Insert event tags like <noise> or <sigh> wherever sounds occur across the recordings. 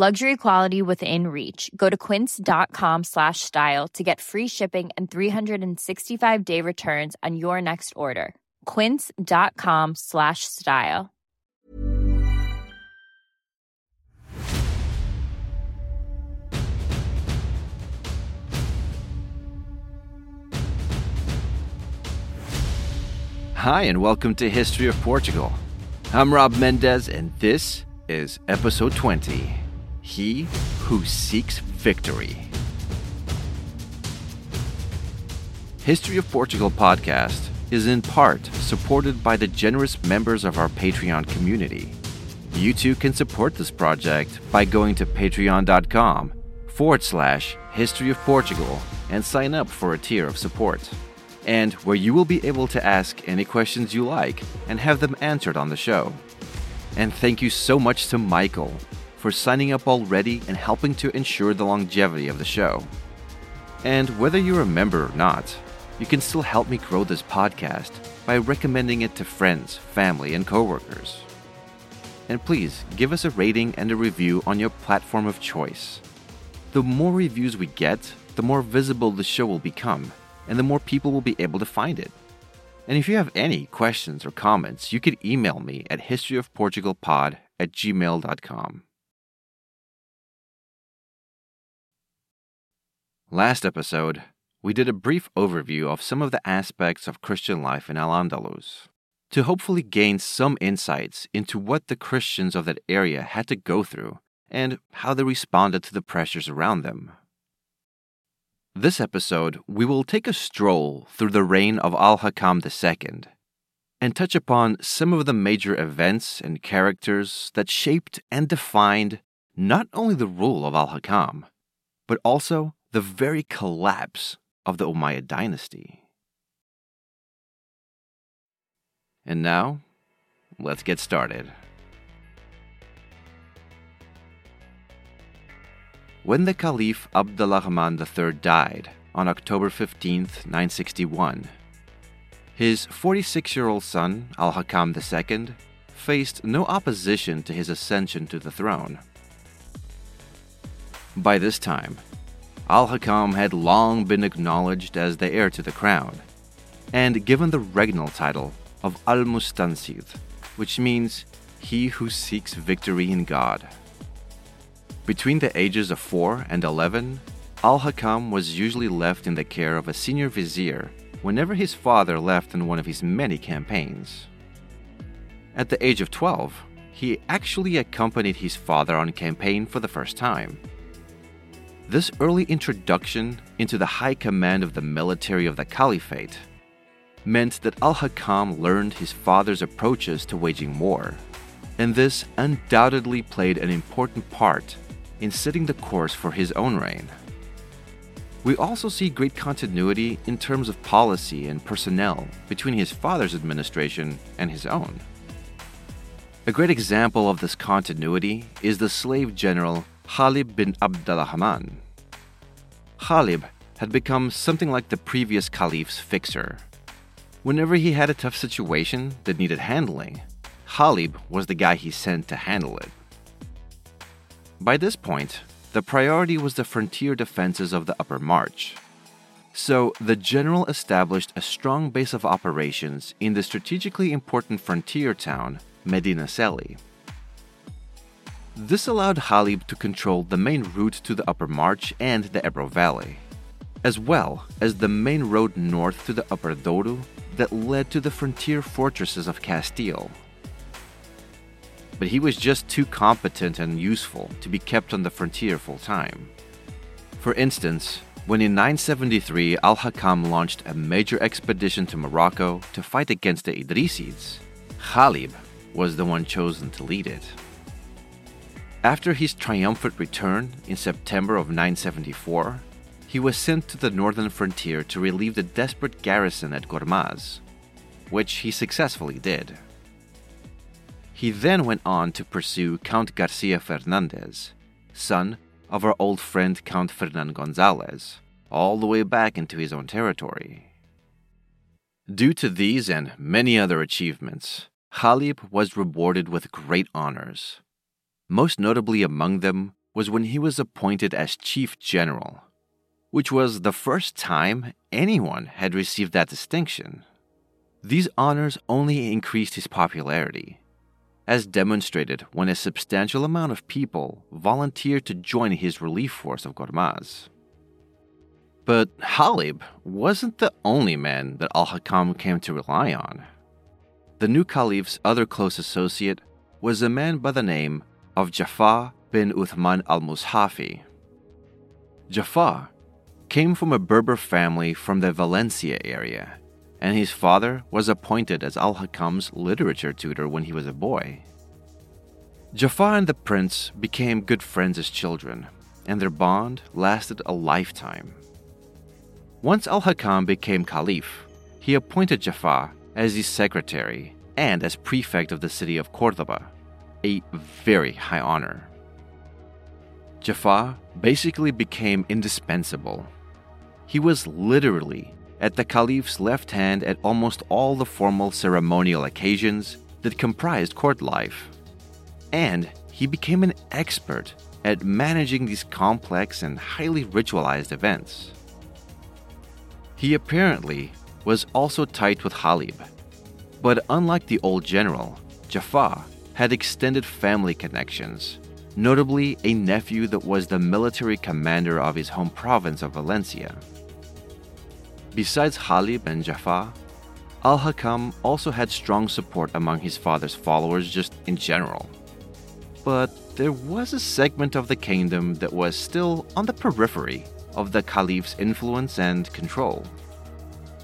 Luxury quality within reach. Go to quince.com slash style to get free shipping and 365 day returns on your next order. Quince.com slash style. Hi, and welcome to History of Portugal. I'm Rob Mendez, and this is episode 20 He Who Seeks Victory. History of Portugal podcast is in part supported by the generous members of our Patreon community. You too can support this project by going to patreon.com forward slash history of Portugal and sign up for a tier of support and where you will be able to ask any questions you like and have them answered on the show. And thank you so much to Michael for signing up already and helping to ensure the longevity of the show. And whether you're a member or not, you can still help me grow this podcast by recommending it to friends, family, and coworkers. And please give us a rating and a review on your platform of choice. The more reviews we get, the more visible the show will become and the more people will be able to find it. And if you have any questions or comments, you can email me at historyofportugalpod at gmail.com. Last episode, we did a brief overview of some of the aspects of Christian life in Al Andalus to hopefully gain some insights into what the Christians of that area had to go through and how they responded to the pressures around them. This episode, we will take a stroll through the reign of Al Hakam II and touch upon some of the major events and characters that shaped and defined not only the rule of Al Hakam, but also the very collapse of the Umayyad dynasty. And now, let's get started. When the Caliph Abdulrahman III died on October 15, 961, his 46 year old son, Al Hakam II, faced no opposition to his ascension to the throne. By this time, Al Hakam had long been acknowledged as the heir to the crown and given the regnal title of Al Mustansir, which means he who seeks victory in God. Between the ages of 4 and 11, Al Hakam was usually left in the care of a senior vizier whenever his father left on one of his many campaigns. At the age of 12, he actually accompanied his father on campaign for the first time. This early introduction into the high command of the military of the Caliphate meant that Al Hakam learned his father's approaches to waging war, and this undoubtedly played an important part in setting the course for his own reign. We also see great continuity in terms of policy and personnel between his father's administration and his own. A great example of this continuity is the slave general Ghalib bin Abdurrahman. Ghalib had become something like the previous caliph's fixer. Whenever he had a tough situation that needed handling, Ghalib was the guy he sent to handle it. By this point, the priority was the frontier defenses of the Upper March. So, the general established a strong base of operations in the strategically important frontier town, Medinaceli. This allowed Ghalib to control the main route to the Upper March and the Ebro Valley, as well as the main road north to the Upper Douro that led to the frontier fortresses of Castile. But he was just too competent and useful to be kept on the frontier full time. For instance, when in 973 Al Hakam launched a major expedition to Morocco to fight against the Idrisids, Ghalib was the one chosen to lead it. After his triumphant return in September of 974, he was sent to the northern frontier to relieve the desperate garrison at Gormaz, which he successfully did. He then went on to pursue Count Garcia Fernandez, son of our old friend Count Fernan Gonzalez, all the way back into his own territory. Due to these and many other achievements, Ghalib was rewarded with great honors. Most notably among them was when he was appointed as Chief General, which was the first time anyone had received that distinction. These honors only increased his popularity, as demonstrated when a substantial amount of people volunteered to join his relief force of Gormaz. But Ghalib wasn't the only man that Al Hakam came to rely on. The new caliph's other close associate was a man by the name of Jafar bin Uthman al Mushafi. Jafar came from a Berber family from the Valencia area, and his father was appointed as Al Hakam's literature tutor when he was a boy. Jafar and the prince became good friends as children, and their bond lasted a lifetime. Once Al Hakam became caliph, he appointed Jafar as his secretary and as prefect of the city of Cordoba a very high honor. Jafar basically became indispensable. He was literally at the caliph's left hand at almost all the formal ceremonial occasions that comprised court life. And he became an expert at managing these complex and highly ritualized events. He apparently was also tight with Ghalib, but unlike the old general, Jafar had extended family connections, notably a nephew that was the military commander of his home province of Valencia. Besides Ghalib and Jafar, Al Hakam also had strong support among his father's followers just in general. But there was a segment of the kingdom that was still on the periphery of the caliph's influence and control.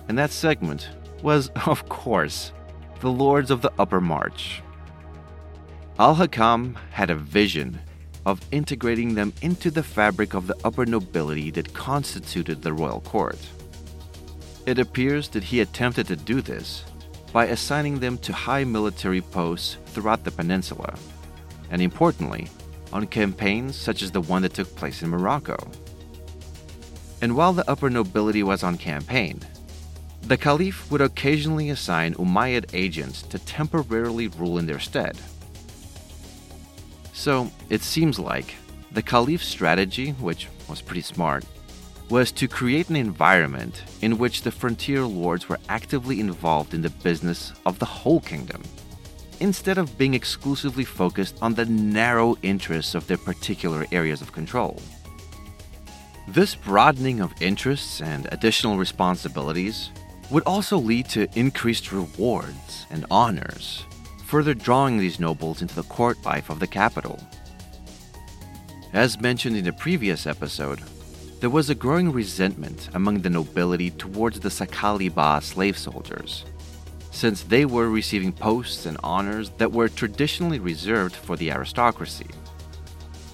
And that segment was, <laughs> of course, the lords of the Upper March, Al Hakam had a vision of integrating them into the fabric of the upper nobility that constituted the royal court. It appears that he attempted to do this by assigning them to high military posts throughout the peninsula, and importantly, on campaigns such as the one that took place in Morocco. And while the upper nobility was on campaign, the Caliph would occasionally assign Umayyad agents to temporarily rule in their stead so it seems like the Caliph's strategy, which was pretty smart, was to create an environment in which the frontier lords were actively involved in the business of the whole kingdom, instead of being exclusively focused on the narrow interests of their particular areas of control. This broadening of interests and additional responsibilities would also lead to increased rewards and honors further drawing these nobles into the court life of the capital. As mentioned in the previous episode, there was a growing resentment among the nobility towards the Saqaliba slave soldiers, since they were receiving posts and honors that were traditionally reserved for the aristocracy.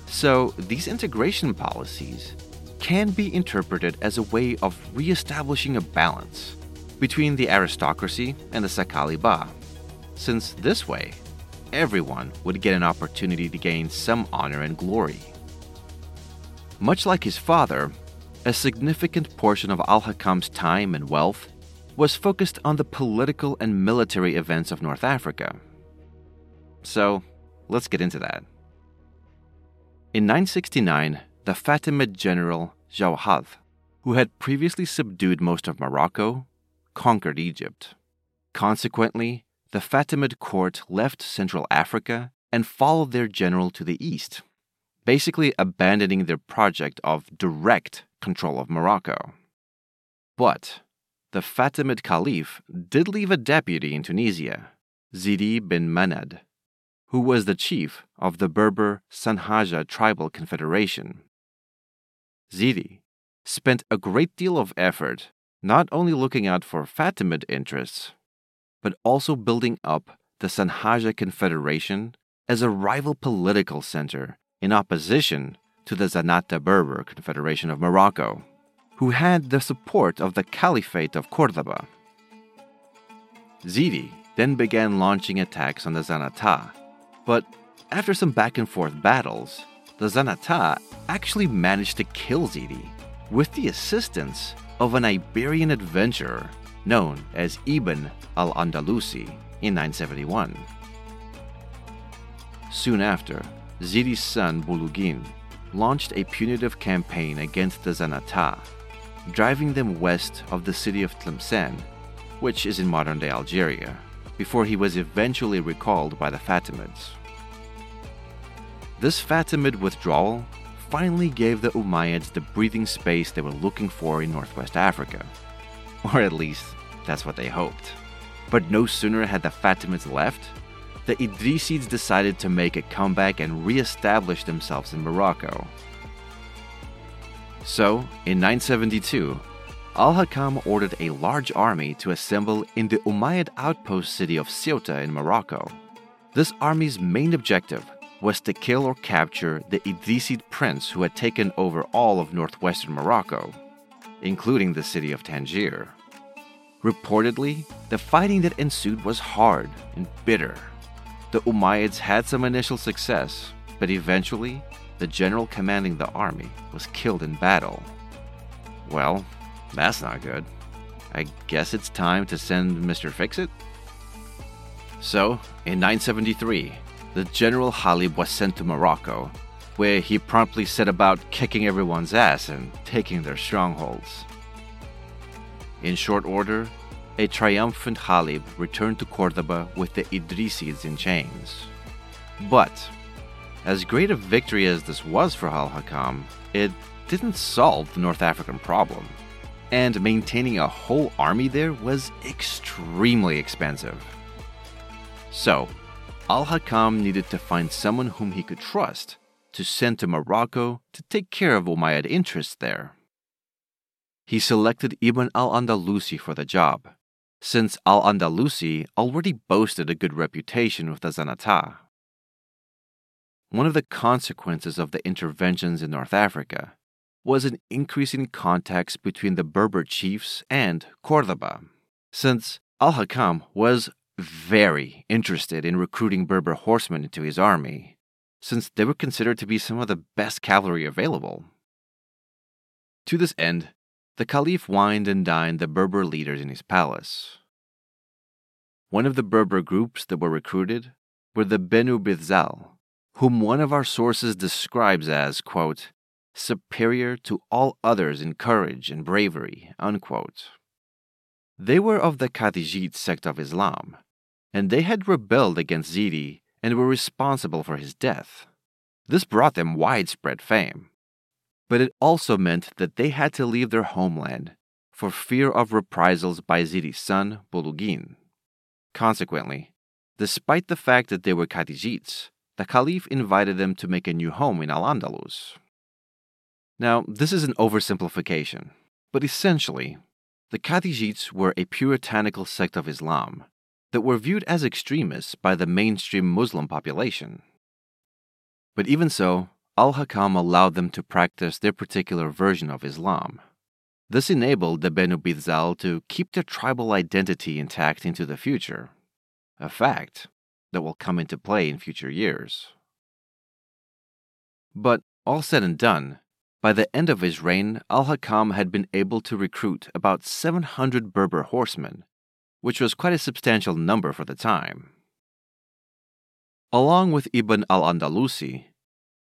So, these integration policies can be interpreted as a way of re establishing a balance between the aristocracy and the Saqaliba since this way, everyone would get an opportunity to gain some honor and glory. Much like his father, a significant portion of Al Hakam's time and wealth was focused on the political and military events of North Africa. So, let's get into that. In 969, the Fatimid general Jawhar, who had previously subdued most of Morocco, conquered Egypt. Consequently, the Fatimid court left Central Africa and followed their general to the east, basically abandoning their project of direct control of Morocco. But the Fatimid Caliph did leave a deputy in Tunisia, Ziri bin Manad, who was the chief of the Berber Sanhaja tribal confederation. Ziri spent a great deal of effort not only looking out for Fatimid interests, but also building up the Sanhaja Confederation as a rival political center in opposition to the Zenata Berber Confederation of Morocco, who had the support of the Caliphate of Cordoba. Ziri then began launching attacks on the Zanata, but after some back and forth battles, the Zanata actually managed to kill Ziri with the assistance of an Iberian adventurer known as Ibn al Andalusi in 971. Soon after, Ziri's son Bulugin launched a punitive campaign against the Zanata, driving them west of the city of Tlemcen, which is in modern day Algeria, before he was eventually recalled by the Fatimids. This Fatimid withdrawal finally gave the Umayyads the breathing space they were looking for in northwest Africa. <laughs> Or at least, that's what they hoped. But no sooner had the Fatimids left, the Idrisids decided to make a comeback and re establish themselves in Morocco. So, in 972, Al Hakam ordered a large army to assemble in the Umayyad outpost city of Ceuta in Morocco. This army's main objective was to kill or capture the Idrisid prince who had taken over all of northwestern Morocco, including the city of Tangier. Reportedly, the fighting that ensued was hard and bitter. The Umayyads had some initial success, but eventually, the general commanding the army was killed in battle. Well, that's not good. I guess it's time to send Mr. Fix It? So, in 973, the General Ghalib was sent to Morocco, where he promptly set about kicking everyone's ass and taking their strongholds. In short order, a triumphant Ghalib returned to Cordoba with the Idrisids in chains. But, as great a victory as this was for Al Hakam, it didn't solve the North African problem, and maintaining a whole army there was extremely expensive. So, Al Hakam needed to find someone whom he could trust to send to Morocco to take care of Umayyad interests there. He selected Ibn al Andalusi for the job, since al Andalusi already boasted a good reputation with the Zanata. One of the consequences of the interventions in North Africa was an increasing contacts between the Berber chiefs and Cordoba, since Al Hakam was very interested in recruiting Berber horsemen into his army, since they were considered to be some of the best cavalry available. To this end, the Caliph wined and dined the Berber leaders in his palace. One of the Berber groups that were recruited were the Benu Birzal, whom one of our sources describes as, quote, superior to all others in courage and bravery, unquote. They were of the Kharijite sect of Islam, and they had rebelled against Ziri and were responsible for his death. This brought them widespread fame. But it also meant that they had to leave their homeland for fear of reprisals by Ziri's son, Bulugin. Consequently, despite the fact that they were Kharijites, the Caliph invited them to make a new home in Al Andalus. Now, this is an oversimplification, but essentially, the Kharijites were a puritanical sect of Islam that were viewed as extremists by the mainstream Muslim population. But even so, Al Hakam allowed them to practice their particular version of Islam. This enabled the Benu Birzal to keep their tribal identity intact into the future, a fact that will come into play in future years. But all said and done, By the end of his reign, Al Hakam had been able to recruit about 700 Berber horsemen, which was quite a substantial number for the time. Along with Ibn al Andalusi,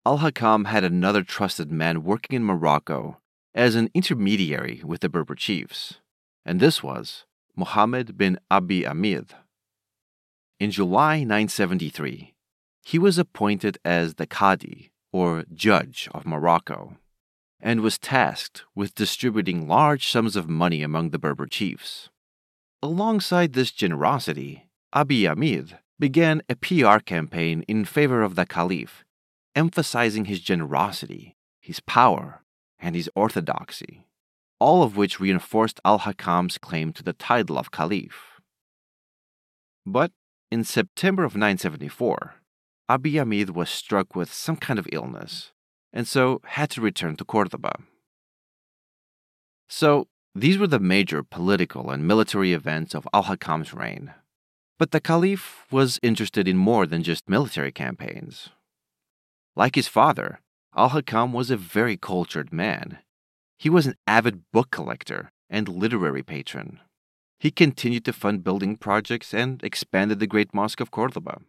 Al Hakam had another trusted man working in Morocco as an intermediary with the Berber chiefs, and this was Muhammad bin Abi Amir. In July 973, he was appointed as the Qadi, or judge of Morocco, and was tasked with distributing large sums of money among the Berber chiefs. Alongside this generosity, Abi Amir began a PR campaign in favor of the Caliph, emphasizing his generosity, his power, and his orthodoxy, all of which reinforced Al Hakam's claim to the title of Caliph. But in September of 974, Abi Amir was struck with some kind of illness, and so had to return to Cordoba. So, these were the major political and military events of Al Hakam's reign. But the Caliph was interested in more than just military campaigns. Like his father, Al Hakam was a very cultured man. He was an avid book collector and literary patron. He continued to fund building projects and expanded the Great Mosque of Cordoba.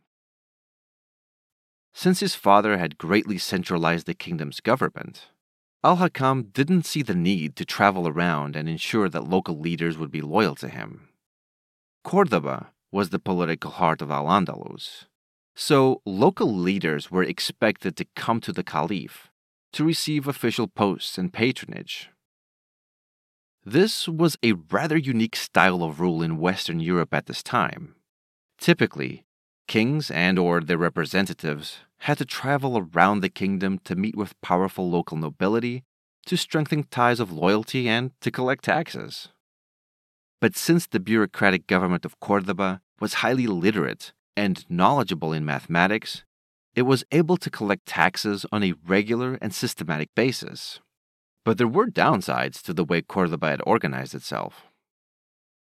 Since his father had greatly centralized the kingdom's government, Al Hakam didn't see the need to travel around and ensure that local leaders would be loyal to him. Cordoba was the political heart of Al Andalus, so local leaders were expected to come to the Caliph to receive official posts and patronage. This was a rather unique style of rule in Western Europe at this time. Typically, kings and or their representatives had to travel around the kingdom to meet with powerful local nobility, to strengthen ties of loyalty, and to collect taxes. But since the bureaucratic government of Cordoba was highly literate and knowledgeable in mathematics, it was able to collect taxes on a regular and systematic basis. But there were downsides to the way Cordoba had organized itself.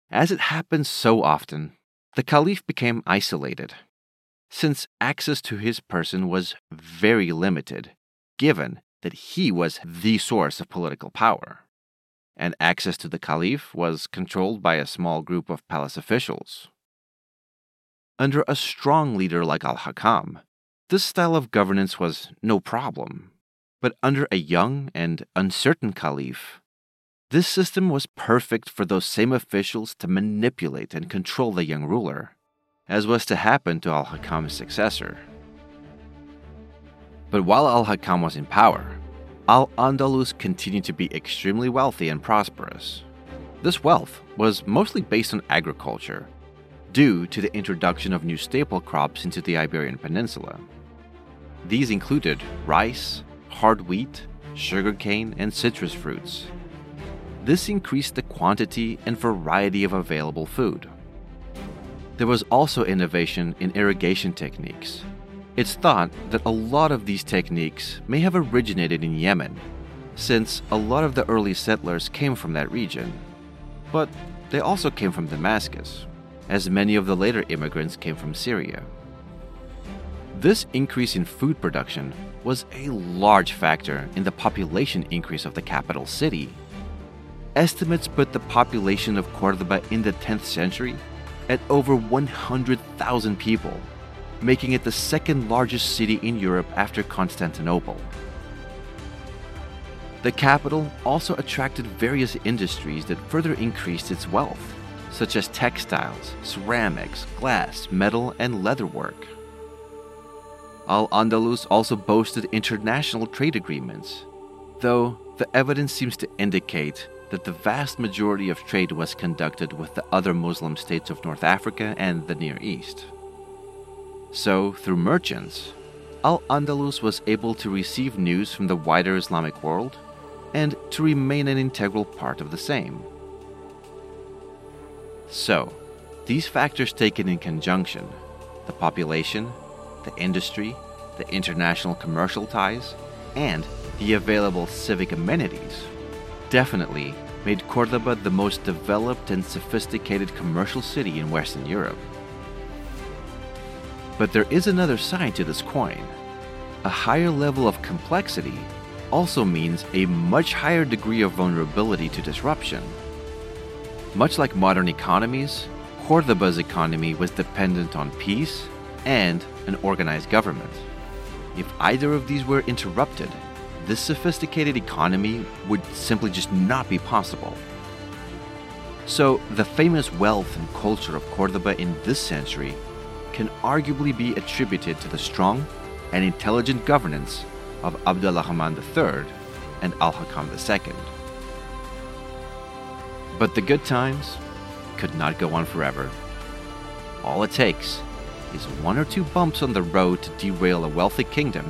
As it happens so often, the Caliph became isolated since access to his person was very limited, given that he was the source of political power, and access to the Caliph was controlled by a small group of palace officials. Under a strong leader like Al Hakam, this style of governance was no problem. But under a young and uncertain Caliph, this system was perfect for those same officials to manipulate and control the young ruler as was to happen to Al Hakam's successor. But while Al Hakam was in power, Al Andalus continued to be extremely wealthy and prosperous. This wealth was mostly based on agriculture, due to the introduction of new staple crops into the Iberian Peninsula. These included rice, hard wheat, sugarcane, and citrus fruits. This increased the quantity and variety of available food. There was also innovation in irrigation techniques. It's thought that a lot of these techniques may have originated in Yemen, since a lot of the early settlers came from that region. But they also came from Damascus, as many of the later immigrants came from Syria. This increase in food production was a large factor in the population increase of the capital city. Estimates put the population of Cordoba in the 10th century at over 100,000 people, making it the second largest city in Europe after Constantinople. The capital also attracted various industries that further increased its wealth, such as textiles, ceramics, glass, metal, and leatherwork. Al Andalus also boasted international trade agreements, though the evidence seems to indicate that the vast majority of trade was conducted with the other Muslim states of North Africa and the Near East. So, through merchants, Al Andalus was able to receive news from the wider Islamic world and to remain an integral part of the same. So, these factors taken in conjunction the population, the industry, the international commercial ties, and the available civic amenities definitely made Cordoba the most developed and sophisticated commercial city in Western Europe. But there is another side to this coin. A higher level of complexity also means a much higher degree of vulnerability to disruption. Much like modern economies, Cordoba's economy was dependent on peace and an organized government. If either of these were interrupted, this sophisticated economy would simply just not be possible. So, the famous wealth and culture of Cordoba in this century can arguably be attributed to the strong and intelligent governance of Abdulrahman III and Al Hakam II. But the good times could not go on forever. All it takes is one or two bumps on the road to derail a wealthy kingdom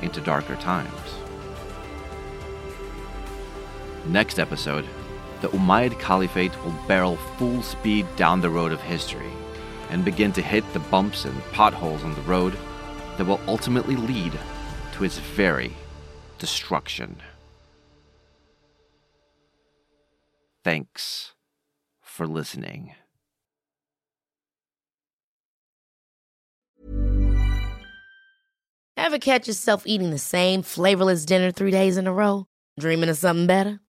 into darker times. Next episode, the Umayyad Caliphate will barrel full speed down the road of history and begin to hit the bumps and potholes on the road that will ultimately lead to its very destruction. Thanks for listening. Ever catch yourself eating the same flavorless dinner three days in a row? Dreaming of something better?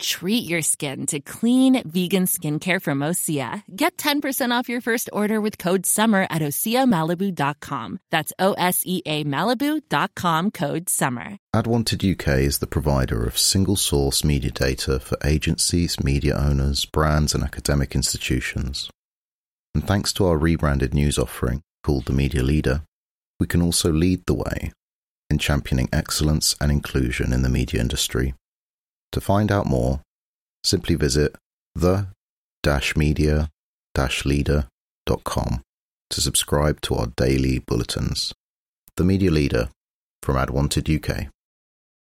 Treat your skin to clean vegan skincare from Osea. Get 10% off your first order with code SUMMER at OseaMalibu.com. That's O S E A Malibu.com code SUMMER. AdWanted UK is the provider of single source media data for agencies, media owners, brands, and academic institutions. And thanks to our rebranded news offering called The Media Leader, we can also lead the way in championing excellence and inclusion in the media industry. To find out more, simply visit the-media-leader.com to subscribe to our daily bulletins. The Media Leader from AdWanted UK.